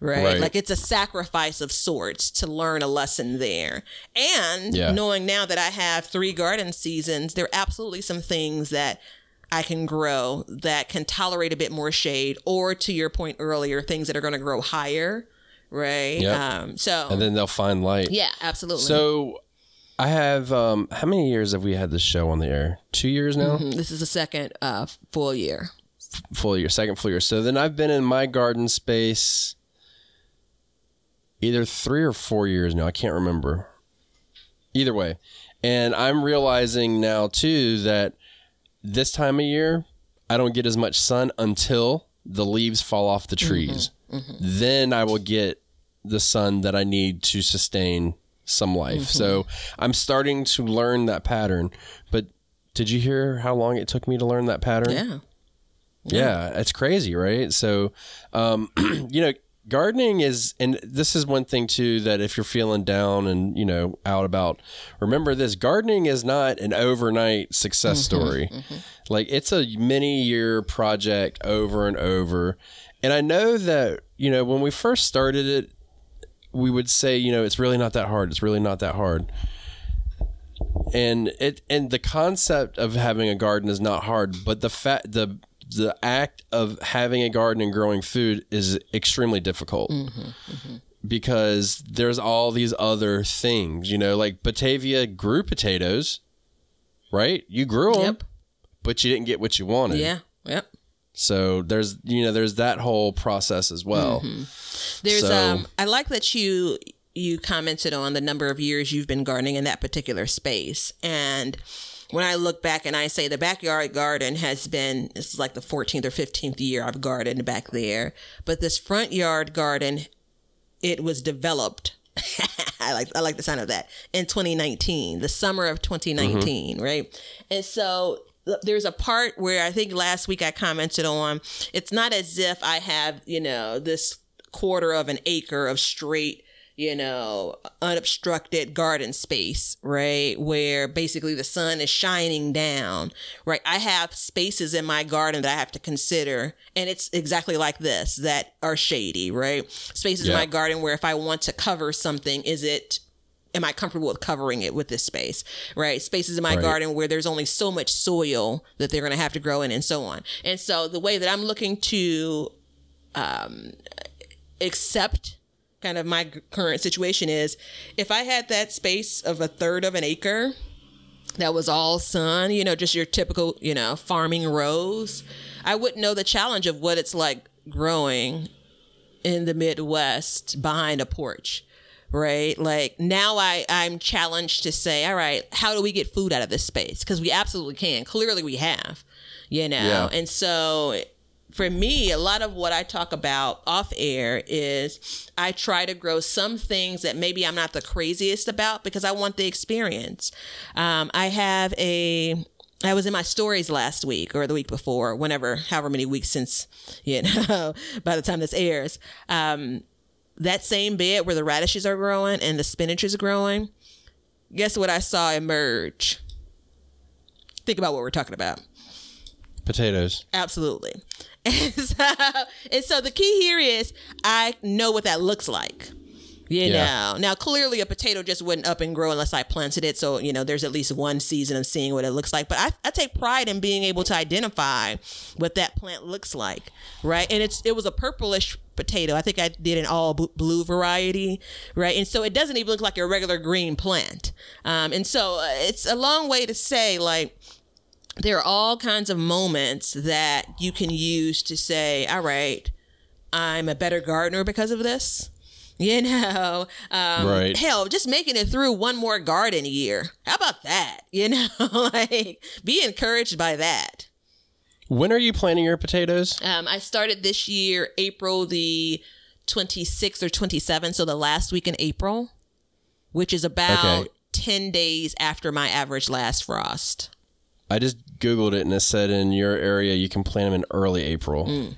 right? Right. Like it's a sacrifice of sorts to learn a lesson there. And Yeah. knowing now that I have three garden seasons, there are absolutely some things that I can grow that can tolerate a bit more shade, or to your point earlier, things that are going to grow higher, right? Yep. Um, so and then they'll find light yeah, absolutely. So I have um how many years have we had this show on the air? Two years now? Mm, this is the second uh, full year. Full year, second full year. So then I've been in my garden space either three or four years now. I can't remember. Either way. And I'm realizing now too that this time of year I don't get as much sun until the leaves fall off the mm-hmm. trees. Mm-hmm. Then I will get the sun that I need to sustain some life. Mm-hmm. So I'm starting to learn that pattern. But did you hear how long it took me to learn that pattern? Yeah. Yeah, it's crazy, right? So, um, <clears throat> you know, gardening is, and this is one thing too that if you're feeling down and you know out about, remember this: gardening is not an overnight success mm-hmm, story. Mm-hmm. Like it's a many year project over and over. And I know that you know when we first started it, we would say, you know, it's really not that hard. It's really not that hard and it and the concept of having a garden is not hard but the fact the the act of having a garden and growing food is extremely difficult mm-hmm, mm-hmm. because there's all these other things you know like batavia grew potatoes right you grew them Yep. but you didn't get what you wanted Yeah. Yep. so there's you know there's that whole process as well mm-hmm. There's So- um I like that you you commented on the number of years you've been gardening in that particular space. And when I look back and I say the backyard garden has been this is like the 14th or 15th year I've gardened back there, but this front yard garden it was developed. <laughs> I like I like the sound of that. In 2019, the summer of 2019, mm-hmm. right? And so there's a part where I think last week I commented on it's not as if I have, you know, this quarter of an acre of straight you know, unobstructed garden space, right? Where basically the sun is shining down, right? I have spaces in my garden that I have to consider, and it's exactly like this that are shady, right? Spaces in my garden where if I want to cover something, is it am I comfortable with covering it with this space, right? Spaces in my Right. garden where there's only so much soil that they're going to have to grow in, and so on. And so the way that I'm looking to um, accept kind of my current situation is if I had that space of a third of an acre that was all sun, you know, just your typical, you know, farming rows, I wouldn't know the challenge of what it's like growing in the Midwest behind a porch. Right. Like now I, I'm challenged to say, all right, how do we get food out of this space? Because we absolutely can. Clearly we have, you know. Yeah. And so for me, a lot of what I talk about off air is I try to grow some things that maybe I'm not the craziest about because I want the experience. Um, I have a I was in my stories last week or the week before, whenever, however many weeks since, <laughs> you know, by the time this airs. Um, that same bed where the radishes are growing and the spinach is growing, guess what I saw emerge? Think about what we're talking about. potatoes Absolutely. <laughs> And so, and so the key here is I know what that looks like. You Yeah. know, now clearly a potato just wouldn't up and grow unless I planted it. So, you know, there's at least one season of seeing what it looks like. But I, I take pride in being able to identify what that plant looks like. Right. And it's, it was a purplish potato. I think I did an all b- blue variety. Right. And so it doesn't even look like a regular green plant. Um, and so uh, it's a long way to say, like, there are all kinds of moments that you can use to say, all right, I'm a better gardener because of this. <laughs> You know, um, Right. hell, just making it through one more garden year. How about that? <laughs> You know, like be encouraged by that. when are you planting your potatoes Um, I started this year, April the 26th or 27th, so the last week in April, which is about Okay. 10 days after my average last frost. I just googled it and it said in your area you can plant them in early April. Mm.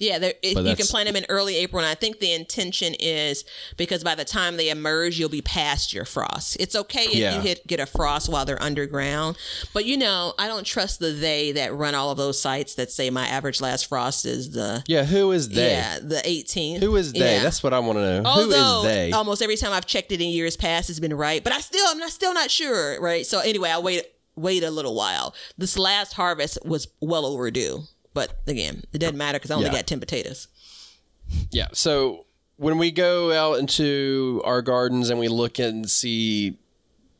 Yeah, there, you can plant them in early April, and I think the intention is because by the time they emerge, you'll be past your frost. It's okay if Yeah. you hit get a frost while they're underground, but you know I don't trust the they that run all of those sites that say my average last frost is the Yeah, who is they? yeah the 18th. Who is they? Yeah. That's what I want to know. Although who is they? almost every time I've checked it in years past, it's been right, but I still I'm not still not sure, right? So anyway, I wait wait a little while. This last harvest was well overdue, but again, it doesn't matter because I only Yeah. got ten potatoes. Yeah. So when we go out into our gardens and we look and see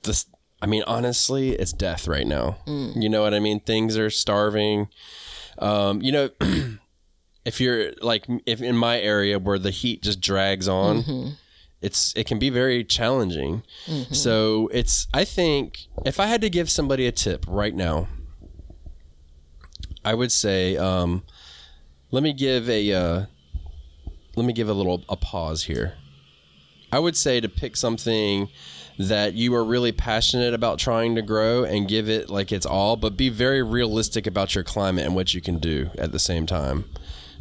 this, I mean, honestly, it's death right now. You know what I mean? Things are starving. Um, you know, <clears throat> if you're like, if in my area where the heat just drags on, it's it can be very challenging. So it's I think if I had to give somebody a tip right now, I would say, um, let me give a uh, let me give a little a pause here. I would say to pick something that you are really passionate about trying to grow and give it like it's all, but be very realistic about your climate and what you can do at the same time.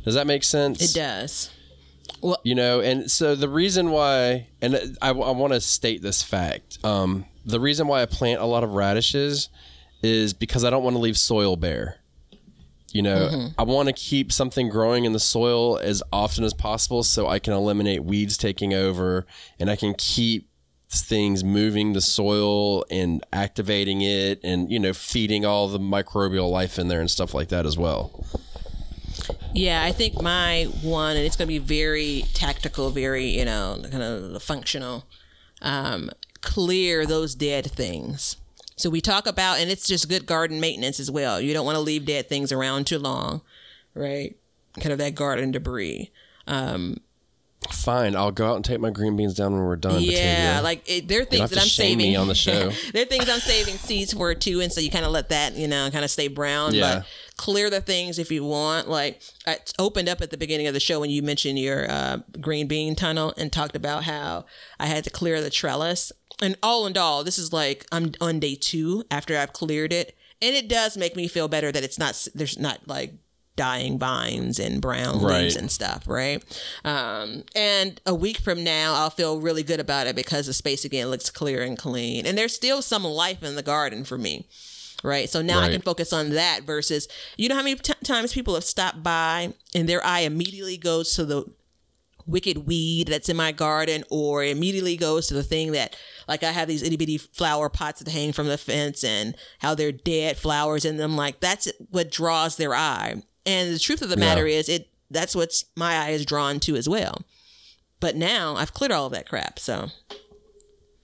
Does that make sense? It does. You know and so the reason why and i, I want to state this fact um, the reason why i plant a lot of radishes is because i don't want to leave soil bare. You know i want to keep something growing in the soil as often as possible so i can eliminate weeds taking over and i can keep things moving the soil and activating it and you know feeding all the microbial life in there and stuff like that as well Yeah, I think my one, and it's going to be very tactical, very, you know, kind of functional. Um, clear those dead things. So we talk about, and it's just good garden maintenance as well. You don't want to leave dead things around too long, right? Kind of that garden debris. Fine i'll go out and take my green beans down when we're done Yeah, Batavia. like it, there are things that I'm saving me on the show. <laughs> there are things I'm saving seeds for too, and so you kind of let that, you know, kind of stay brown. Yeah. But clear the things if you want. Like I opened up at the beginning of the show when you mentioned your uh, green bean tunnel and talked about how I had to clear the trellis. And all in all, this is like I'm on day two after I've cleared it, and it does make me feel better that it's not there's not like dying vines and brown Right. leaves and stuff, right? Um, and a week from now, I'll feel really good about it because the space again looks clear and clean. And there's still some life in the garden for me, right? So now I can focus on that versus, you know, how many t- times people have stopped by and their eye immediately goes to the wicked weed that's in my garden or immediately goes to the thing that like I have these itty bitty flower pots that hang from the fence and how they're dead flowers in them like that's what draws their eye and the truth of the matter is it that's what my eye is drawn to as well but now I've cleared all of that crap so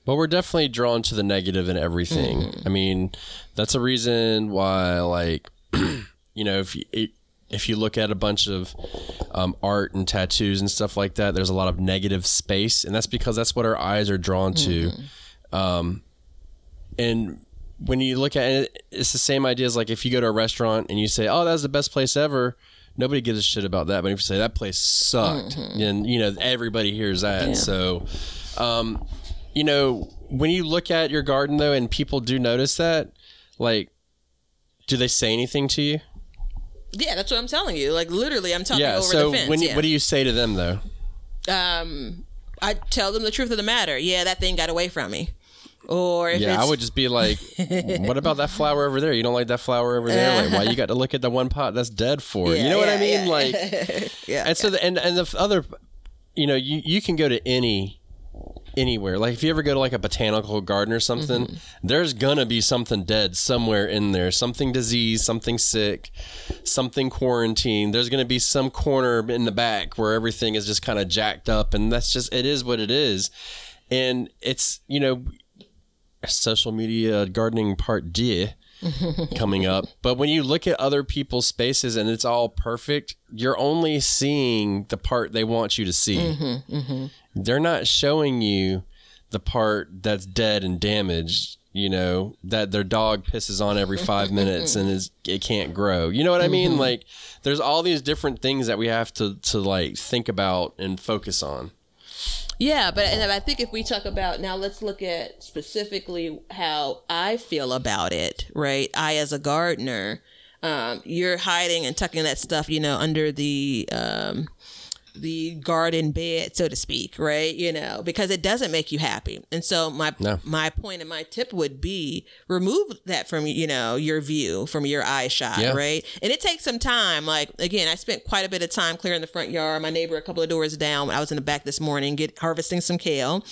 But we're definitely drawn to the negative in everything. Mm-hmm. I mean, that's a reason why, like, <clears throat> you know, if you, it, if you look at a bunch of um, art and tattoos and stuff like that, there's a lot of negative space, and that's because that's what our eyes are drawn to. Um, and when you look at it, it's the same idea as like if you go to a restaurant and you say, "Oh, that's the best place ever." Nobody gives a shit about that, but if you say that place sucked, then you know everybody hears that. So, um, you know, when you look at your garden though, and people do notice that, like, do they say anything to you? yeah that's what I'm telling you like literally I'm talking Yeah. over So the fence when you, yeah. what do you say to them though? um I tell them the truth of the matter yeah that thing got away from me or if Yeah, I would just be like, <laughs> "What about that flower over there? You don't like that flower over there? Like, why you got to look at the one pot that's dead for? Yeah, you know what I mean? yeah. Like, <laughs> yeah and so the, and and the other, you know, you you can go to any anywhere. Like if you ever go to like a botanical garden or something, Mm-hmm. there's gonna be something dead somewhere in there, something diseased, something sick, something quarantined. There's gonna be some corner in the back where everything is just kind of jacked up, and that's just it is what it is. And it's you know, social media gardening part D <laughs> coming up. But when you look at other people's spaces and it's all perfect, you're only seeing the part they want you to see. Mm-hmm, mm-hmm. They're not showing you the part that's dead and damaged. You know that their dog pisses on every five <laughs> minutes and is it can't grow. You know what I mean? Mm-hmm. Like, there's all these different things that we have to to like think about and focus on. Yeah, but and I think if we talk about now, let's look at specifically how I feel about it. Right, I as a gardener, um, you're hiding and tucking that stuff, you know, under the um, the garden bed, so to speak, right? You know, because it doesn't make you happy. And so my No. my point and my tip would be remove that from you know your view, from your eye shot, Yeah. right? And it takes some time. Like again, I spent quite a bit of time clearing the front yard. My neighbor, a couple of doors down, I was in the back this morning, get harvesting some kale,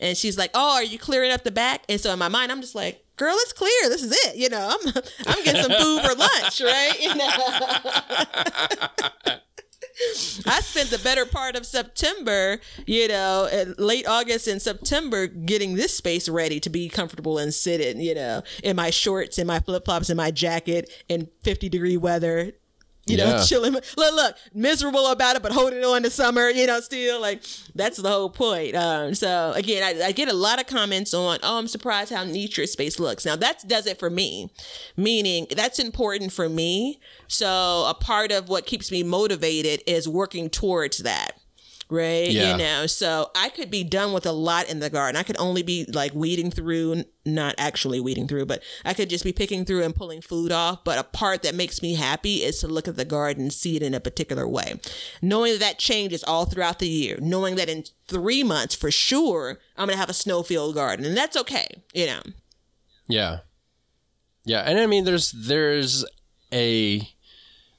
and she's like, "Oh, are you clearing up the back?" And so in my mind, I'm just like. Girl, it's clear. This is it. You know, I'm <laughs> I'm getting some food for lunch, right? <laughs> You know, <laughs> <laughs> I spent the better part of September, you know, uh, late August and September getting this space ready to be comfortable and sit in, you know, in my shorts and my flip flops and my jacket in 50 degree weather. You know, chilling. Look, look, miserable about it, but holding on to summer. You know, still like that's the whole point. Um, so again, I, I get a lot of comments on, oh, I'm surprised how neat your space looks. Now that does it for me, meaning that's important for me. So a part of what keeps me motivated is working towards that right? Yeah. You know, so I could be done with a lot in the garden. I could only be like weeding through, not actually weeding through, but I could just be picking through and pulling food off. But a part that makes me happy is to look at the garden and see it in a particular way. Knowing that that changes all throughout the year, knowing that in three months for sure, I'm going to have a snowfield garden. And that's okay, you know. Yeah. Yeah, and I mean there's there's a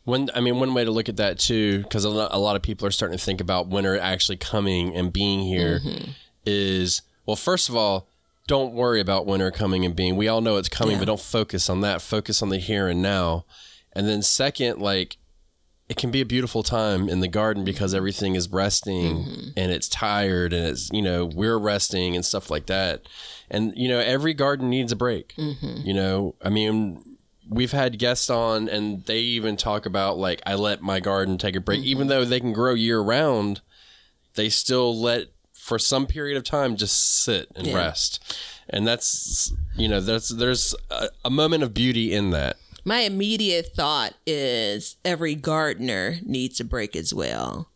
one I mean one way to look at that too cuz a lot, of people are starting to think about winter actually coming and being here mm-hmm. is well first of all don't worry about winter coming and being. We all know it's coming, Yeah. but don't focus on that. Focus on the here and now. And then second, like it can be a beautiful time in the garden because mm-hmm. everything is resting mm-hmm. and it's tired and it's you know we're resting and stuff like that and you know every garden needs a break you know i mean we've had guests on and they even talk about like i let my garden take a break even though they can grow year round they still let for some period of time just sit and Yeah. rest and that's you know there's there's a, a moment of beauty in that My immediate thought is every gardener needs a break as well.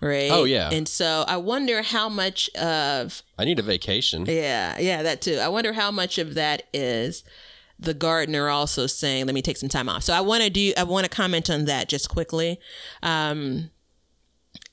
Right? Oh, yeah. And so I wonder how much of i need a vacation yeah, yeah, that too. I wonder how much of that is the gardener also saying, "Let me take some time off." So I want to do. I want to comment on that just quickly. Um,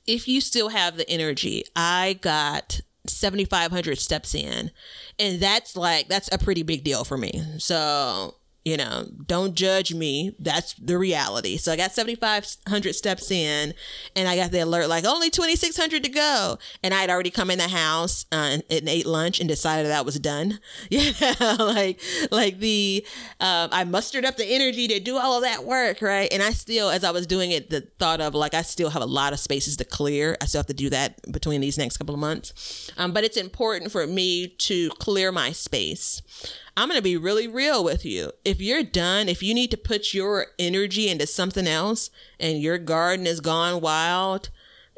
if you still have the energy, I got 7,500 steps in, and that's like that's a pretty big deal for me. So you know, don't judge me. That's the reality. So I got 7,500 steps in, and I got the alert like only 2,600 to go, and I had already come in the house uh, and, ate lunch and decided that was done. <laughs> Yeah, like like the um, I mustered up the energy to do all of that work, right? And I still, as I was doing it, the thought of like I still have a lot of spaces to clear. I still have to do that between these next couple of months, um, but it's important for me to clear my space. I'm going to be really real with you. If you're done, if you need to put your energy into something else and your garden is gone wild,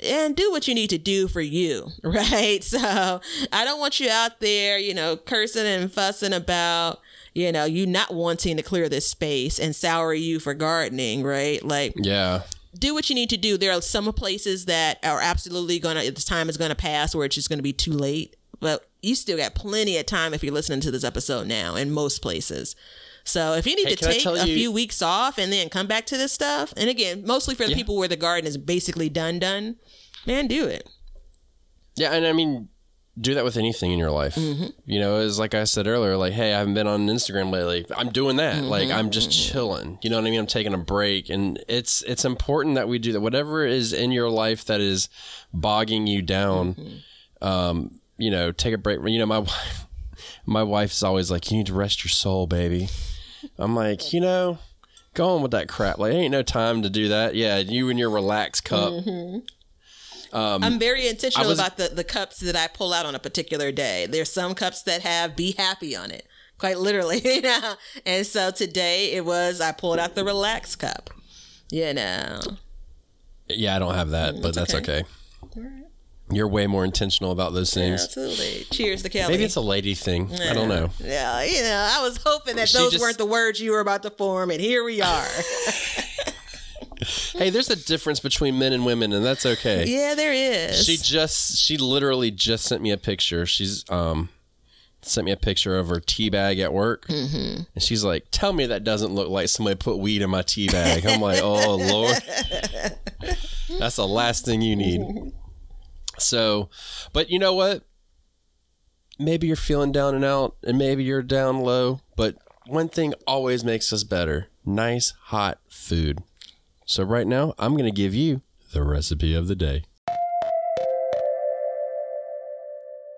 and do what you need to do for you, <laughs> right? So I don't want you out there, you know, cursing and fussing about, you know, you not wanting to clear this space and sour you for gardening, right? Like, yeah do what you need to do. There are some places that are absolutely gonna the time is gonna pass where it's just gonna be too late. But you still got plenty of time if you're listening to this episode now in most places. So if you need Hey, to take a you- few weeks off and then come back to this stuff, and again, mostly for the Yeah. people where the garden is basically done, done, man, do it. Yeah, and I mean, do that with anything in your life. Mm-hmm. You know, it's like I said earlier, like, hey, I haven't been on Instagram lately. I'm doing that. Mm-hmm. Like, I'm just chilling. You know what I mean? I'm taking a break, and it's it's important that we do that. Whatever is in your life that is bogging you down, Mm-hmm. um, you know, take a break. You know, my <laughs> wife, my wife's always like, you need to rest your soul, baby. I'm like, you know. Go on with that crap. Like, ain't no time to do that. Yeah, you and your relaxed cup. I'm very intentional Um, was- about the, the cups that I pull out on a particular day. There's some cups that have be happy on it, quite literally, <laughs> you know. And so today it was I pulled out the relaxed cup. You know. Yeah, I don't have that, but that's okay. You're way more intentional about those things. Absolutely. Cheers to Kelly. Maybe it's a lady thing. I don't know. Yeah, you know, I was hoping that She those just- weren't the words you were about to form, and here we are. Hey, there's a difference between men and women, and that's okay. yeah, there is. She just, she literally just sent me a picture. She's um sent me a picture of her tea bag at work, mm-hmm. and she's like, "Tell me that doesn't look like somebody put weed in my tea bag." I'm like, "Oh lord, <laughs> that's the last thing you need." So, but you know what? Maybe you're feeling down and out, and maybe you're down low, but one thing always makes us better nice, hot food. So, right now, I'm going to give you the recipe of the day.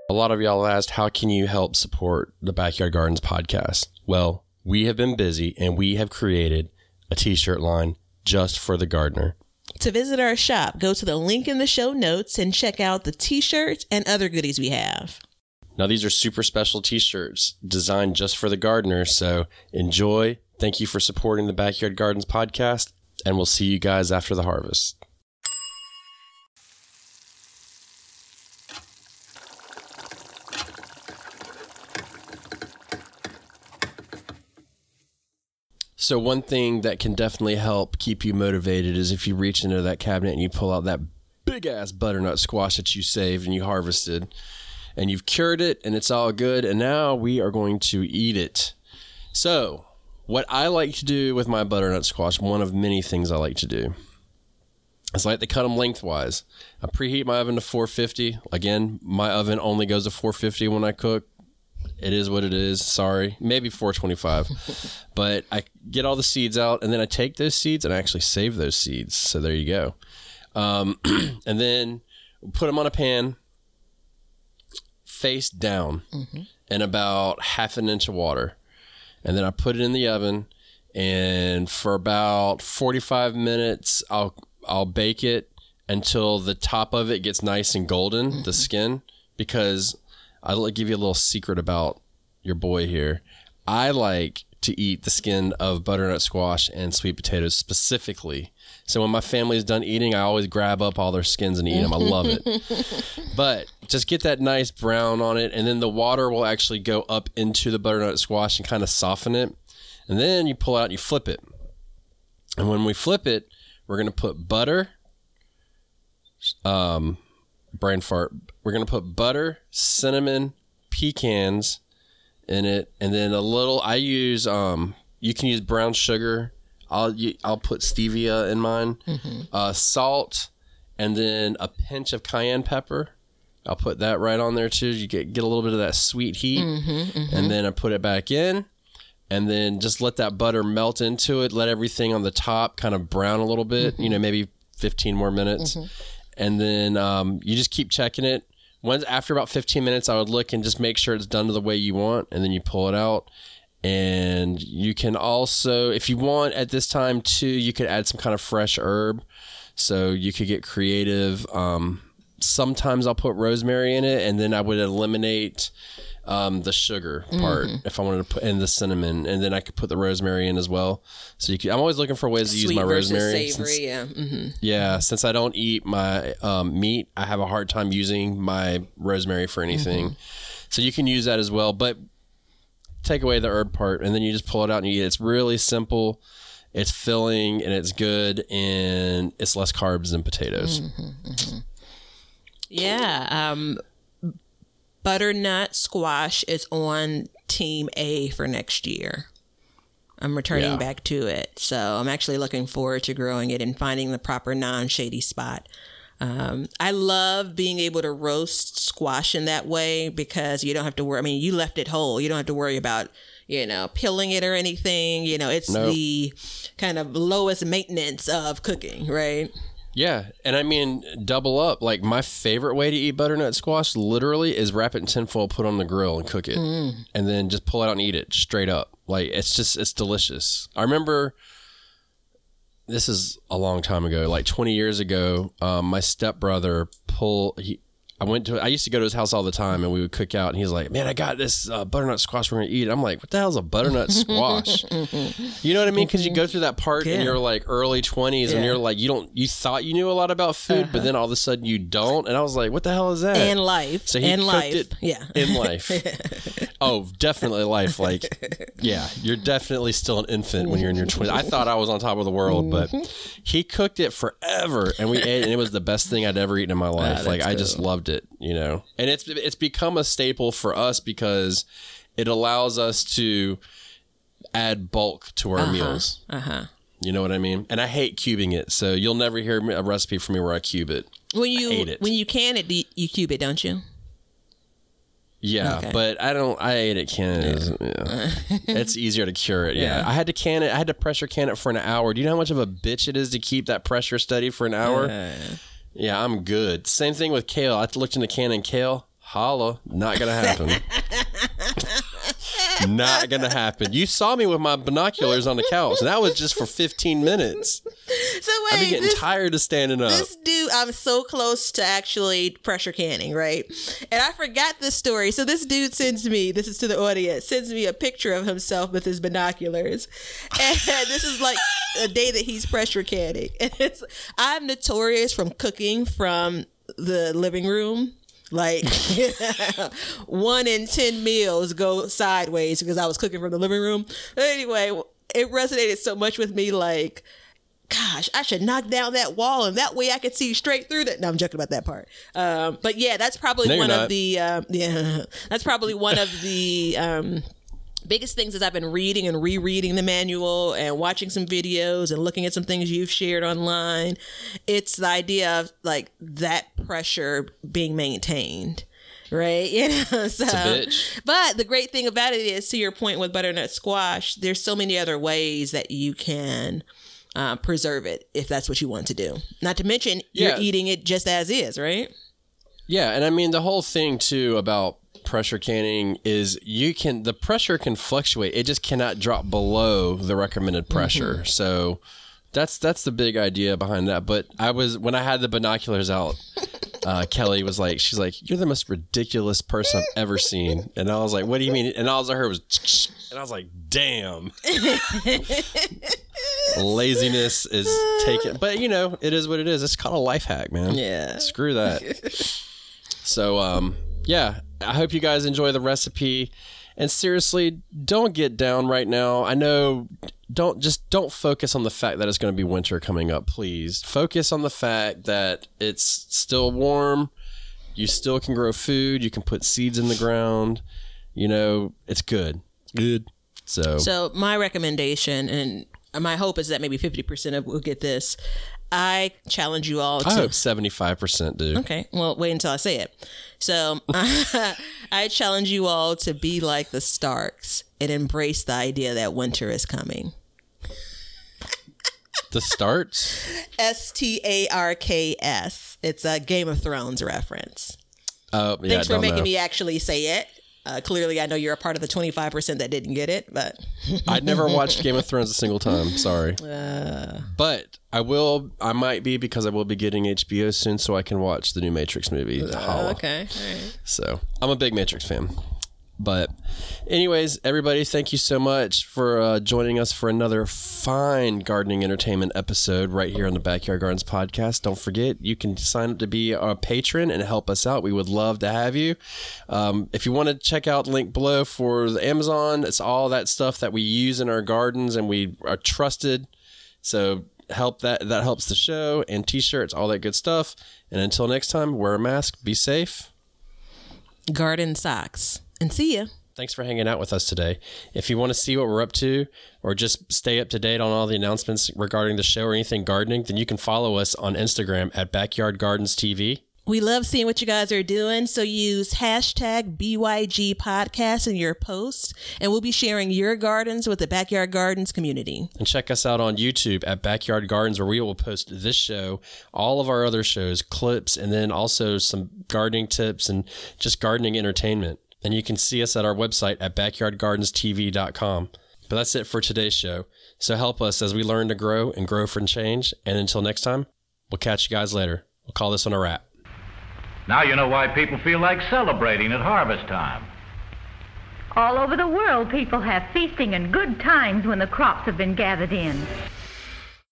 A lot of y'all asked, how can you help support the Backyard Gardens podcast? Well, we have been busy and we have created a t shirt line just for the gardener. To visit our shop, go to the link in the show notes and check out the t-shirts and other goodies we have. Now, these are super special t shirts designed just for the gardener. So enjoy. Thank you for supporting the Backyard Gardens podcast, and we'll see you guys after the harvest. So, one thing that can definitely help keep you motivated is if you reach into that cabinet and you pull out that big ass butternut squash that you saved and you harvested, and you've cured it, and it's all good. And now we are going to eat it. So, what I like to do with my butternut squash, one of many things I like to do, is I like to cut them lengthwise. I preheat my oven to 450. Again, my oven only goes to 450 when I cook. It is what it is. Sorry, maybe 425. <laughs> but I get all the seeds out, and then I take those seeds and I actually save those seeds. So there you go. Um, <clears throat> and then put them on a pan, face down, in about half an inch of water, and then I put it in the oven. And for about 45 minutes, I'll I'll bake it until the top of it gets nice and golden, the skin, because I'll give you a little secret about your boy here. I like to eat the skin of butternut squash and sweet potatoes specifically. So when my family is done eating, I always grab up all their skins and eat them. I love it. <laughs> but just get that nice brown on it, and then the water will actually go up into the butternut squash and kind of soften it. And then you pull out and you flip it. And when we flip it, we're going to put butter, um, brain fart. We're going to put butter, cinnamon, pecans in it, and then a little. I use um. You can use brown sugar. I'll I'll put stevia in mine. Mm-hmm. Uh, salt, and then a pinch of cayenne pepper. I'll put that right on there too. You get get a little bit of that sweet heat, mm-hmm, mm-hmm. and then I put it back in, and then just let that butter melt into it. Let everything on the top kind of brown a little bit. You know, maybe fifteen more minutes, and then um, you just keep checking it. Once after about fifteen minutes, I would look and just make sure it's done to the way you want, and then you pull it out. And you can also, if you want, at this time too, you could add some kind of fresh herb. So you could get creative. Um, sometimes I'll put rosemary in it, and then I would eliminate um, the sugar part if I wanted to put in the cinnamon, and then I could put the rosemary in as well. So you could, I'm always looking for ways to use my rosemary. savory. since- yeah. hmm yeah, since I don't eat my um, meat, I have a hard time using my rosemary for anything. So you can use that as well, but take away the herb part, and then you just pull it out and you eat. it. It's really simple. It's filling and it's good, and it's less carbs than potatoes. Yeah. Um, butternut squash is on team A for next year. I'm returning Yeah. back to it. So I'm actually looking forward to growing it and finding the proper non shady spot. Um, I love being able to roast squash in that way because you don't have to worry. I mean, you left it whole. You don't have to worry about, you know, peeling it or anything. You know, it's Nope. the kind of lowest maintenance of cooking, right? Yeah, and I mean double up. Like my favorite way to eat butternut squash, literally, is wrap it in tinfoil, put it on the grill, and cook it, and then just pull it out and eat it straight up. Like it's just it's delicious. I remember this is a long time ago, like twenty years ago. Um, my stepbrother pull he. I went to. I used to go to his house all the time, and we would cook out. And he's like, "Man, I got this uh, butternut squash. We're gonna eat." it." I'm like, "What the hell's a butternut <laughs> squash?" you know what I mean? Because you go through that part in your like early 20s, and you're like, you don't. You thought you knew a lot about food, but then all of a sudden you don't. And I was like, "What the hell is that?" And life. So he and cooked life. it yeah. in life. <laughs> oh, definitely life. Like, <laughs> yeah, you're definitely still an infant when you're in your 20s. I thought I was on top of the world, but he cooked it forever, and we ate, and it was the best thing I'd ever eaten in my life. like, I just loved it, you know. And it's it's become a staple for us because it allows us to add bulk to our meals. Uh huh. You know what I mean? And I hate cubing it, so you'll never hear a recipe from me where I cube it. When you it. when you can it, you, cube it, don't you? Yeah, Okay. but I don't. I ate it canned. Yeah. <laughs> it's easier to cure it. Yeah. I had to can it. I had to pressure can it for an hour. Do you know how much of a bitch it is to keep that pressure steady for an hour? Yeah, I'm good. Same thing with kale. I looked in the kale. Holla, not gonna happen. <laughs> not gonna happen. You saw me with my binoculars on the couch, and that was just for 15 minutes. So I've been getting this, tired of standing up. this dude, I'm so close to actually pressure canning, right? And I forgot this story. So this dude sends me, this is to the audience, sends me a picture of himself with his binoculars, and <laughs> this is like a day that he's pressure canning. <laughs> And it's I'm notorious from cooking from the living room. Like <laughs> one in ten meals go sideways because I was cooking from the living room. But anyway, it resonated so much with me. Like gosh, I should knock down that wall and that way I could see straight through that. No, I'm joking about that part. Um, but yeah, that's probably No, one of the uh, <laughs> yeah, that's probably one of the um, biggest things is I've been reading and rereading the manual and watching some videos and looking at some things you've shared online. It's the idea of like that pressure being maintained. Right, <laughs> you know, so bitch. but the great thing about it is, to your point with butternut squash, there's so many other ways that you can uh, preserve it if that's what you want to do. Not to mention, Yeah. you're eating it just as is, right? Yeah, and I mean the whole thing too about pressure canning is you can the pressure can fluctuate. It just cannot drop below the recommended pressure. So that's that's the big idea behind that. But I was when I had the binoculars out, uh, <laughs> Kelly was like, she's like, "You're the most ridiculous person I've ever seen," and I was like, "What do you mean?" And all I heard was, <laughs> and I was like, "Damn." <laughs> Laziness is taken, but you know it is what it is. It's called a life hack, man. Yeah. Screw that. So um yeah, I hope you guys enjoy the recipe. And seriously, don't get down right now. I know don't just don't focus on the fact that it's going to be winter coming up, please. Focus on the fact that it's still warm. You still can grow food, you can put seeds in the ground. You know, it's good. Good. So, So my recommendation and my hope is that maybe 50% of will get this. I challenge you all to I hope 75% do. Okay, well, wait until I say it. So, <laughs> I challenge you all to be like the Starks and embrace the idea that winter is coming. The Starks. S T A R K S. It's a Game of Thrones reference. Oh, yeah, Thanks for don't making know. me actually say it. Uh, clearly, I know you're a part of the 25% that didn't get it, but <laughs> I'd never watched Game of Thrones a single time. Sorry, but I will. I might be because I will be getting HBO soon, so I can watch the new Matrix movie. Holla. okay. All right. So I'm a big Matrix fan. But, anyways, everybody, thank you so much for uh, joining us for another fine gardening entertainment episode right here on the Backyard Gardens podcast. Don't forget, you can sign up to be a patron and help us out. We would love to have you. Um, if you want to check out the link below for the Amazon, it's all that stuff that we use in our gardens and we are trusted. So help that that helps the show and t-shirts, all that good stuff. And until next time, wear a mask, be safe. Garden socks. And see ya. Thanks for hanging out with us today. If you want to see what we're up to or just stay up to date on all the announcements regarding the show or anything gardening, then you can follow us on Instagram at Backyard Gardens TV. We love seeing what you guys are doing. So use hashtag BYG podcast in your post, and we'll be sharing your gardens with the Backyard Gardens community. And check us out on YouTube at Backyard Gardens, where we will post this show, all of our other shows, clips, and then also some gardening tips and just gardening entertainment. And you can see us at our website at backyardgardenstv.com. But that's it for today's show. So help us as we learn to grow and grow for change. And until next time, we'll catch you guys later. We'll call this one a wrap. Now you know why people feel like celebrating at harvest time. All over the world, people have feasting and good times when the crops have been gathered in.